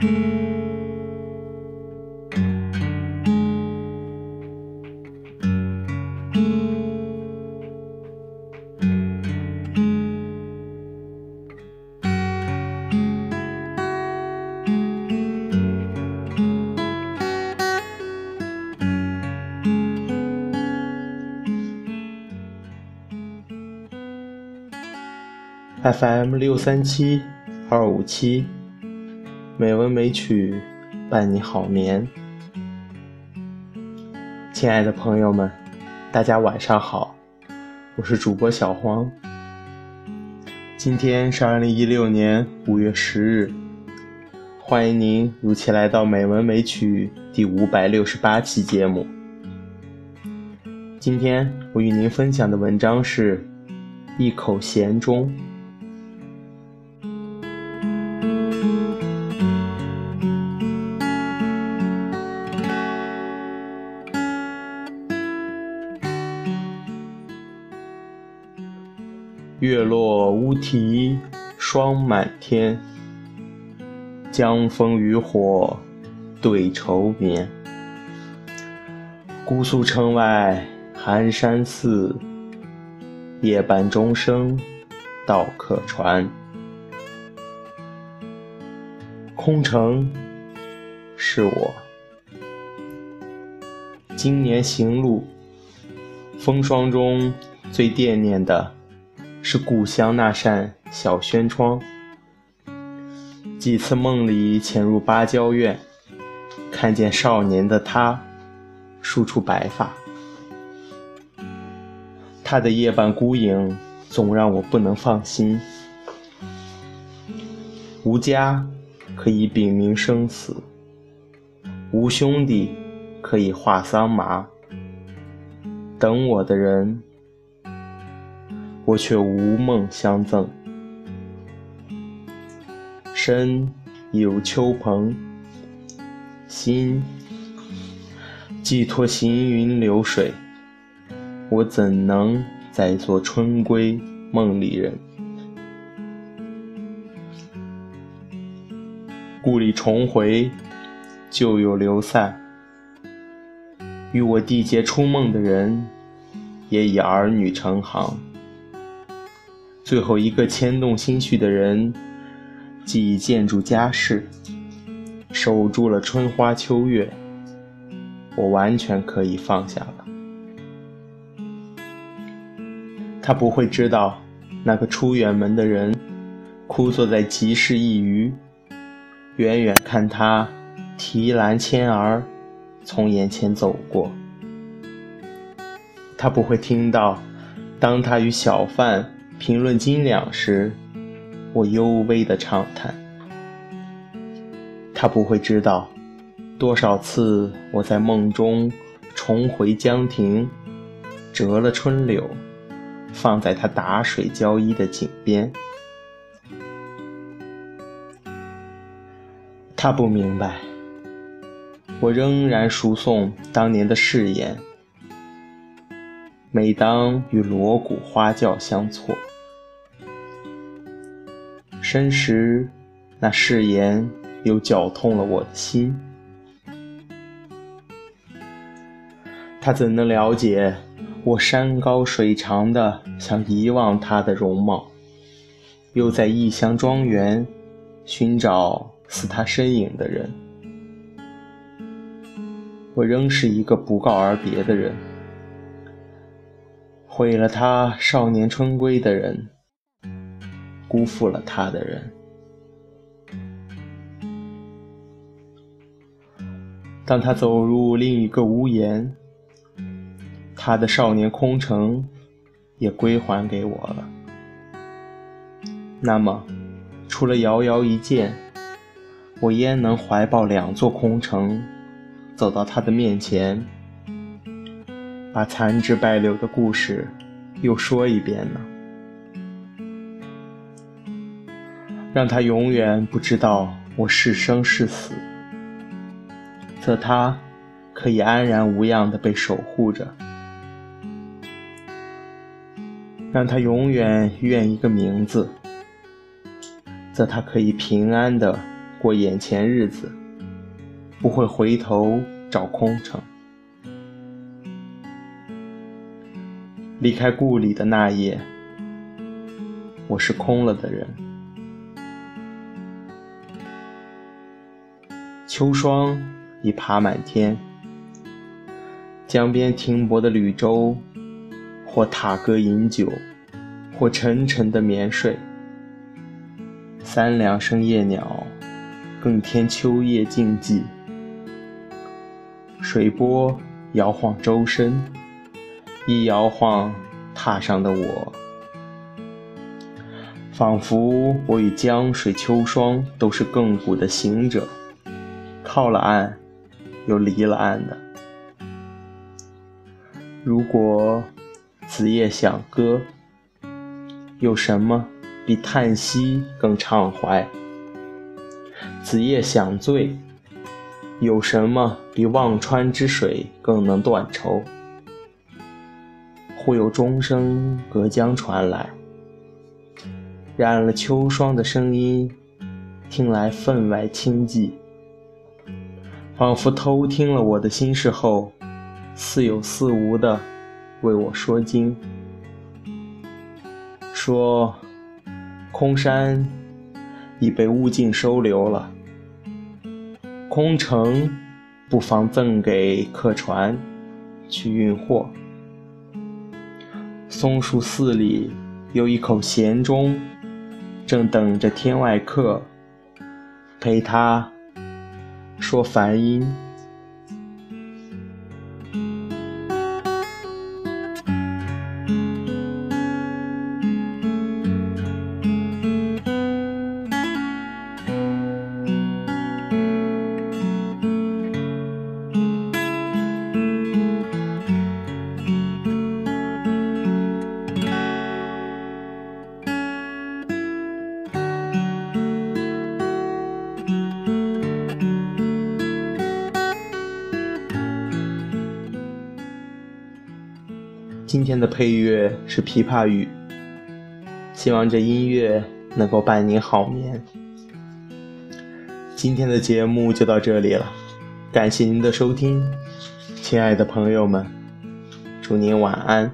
FM 六三七二五七，美文美曲伴你好眠。亲爱的朋友们，大家晚上好，我是主播小黄。今天是二零一六年五月十日，欢迎您如期来到《美文美曲》第五百六十八期节目。今天我与您分享的文章是《一口咸中》。月落乌啼霜满天，江枫渔火对愁眠。姑苏城外寒山寺，夜半钟声到客船。空城是我今年行路风霜中最惦念的。是故乡那扇小轩窗，几次梦里潜入芭蕉院，看见少年的他，梳出白发。他的夜半孤影，总让我不能放心。无家可以禀明生死，无兄弟可以话桑麻，等我的人。我却无梦相赠，身已如秋蓬，心寄托行云流水。我怎能再做春归梦里人？故里重回，旧友流散，与我缔结初梦的人，也已儿女成行。最后一个牵动心绪的人，既已建筑家室，守住了春花秋月，我完全可以放下了。他不会知道，那个出远门的人，枯坐在集市一隅，远远看他提篮牵儿从眼前走过。他不会听到，当他与小贩。评论斤两时，我幽微的畅谈。他不会知道，多少次我在梦中重回江亭，折了春柳，放在他打水浇衣的井边。他不明白，我仍然输送当年的誓言。每当与锣鼓花轿相错，深时那誓言又绞痛了我的心。他怎能了解我山高水长的想遗忘他的容貌，又在异乡庄园寻找似他身影的人？我仍是一个不告而别的人。毁了他少年春归的人，辜负了他的人。当他走入另一个屋檐，他的少年空城也归还给我了。那么，除了遥遥一见，我焉能怀抱两座空城，走到他的面前？把残枝败柳的故事又说一遍呢？让他永远不知道我是生是死，则他可以安然无恙的被守护着；让他永远怨一个名字，则他可以平安的过眼前日子，不会回头找空城。离开故里的那夜，我是空了的人。秋霜已爬满天，江边停泊的绿舟，或踏歌饮酒，或沉沉的眠睡。三两声夜鸟，更添秋夜静寂。水波摇晃舟身。一摇晃，踏上的我，仿佛我与江水秋霜都是亘古的行者，靠了岸，又离了岸的。如果子夜想歌，有什么比叹息更畅怀？子夜想醉，有什么比忘川之水更能断愁？忽有钟声隔江传来，染了秋霜的声音，听来分外清寂，仿佛偷听了我的心事后，似有似无的为我说经，说空山已被物尽收留了，空城不妨赠给客船去运货。松树寺里有一口闲钟，正等着天外客陪他说梵音。今天的配乐是《琵琶语》，希望这音乐能够伴您好眠。今天的节目就到这里了，感谢您的收听，亲爱的朋友们，祝您晚安。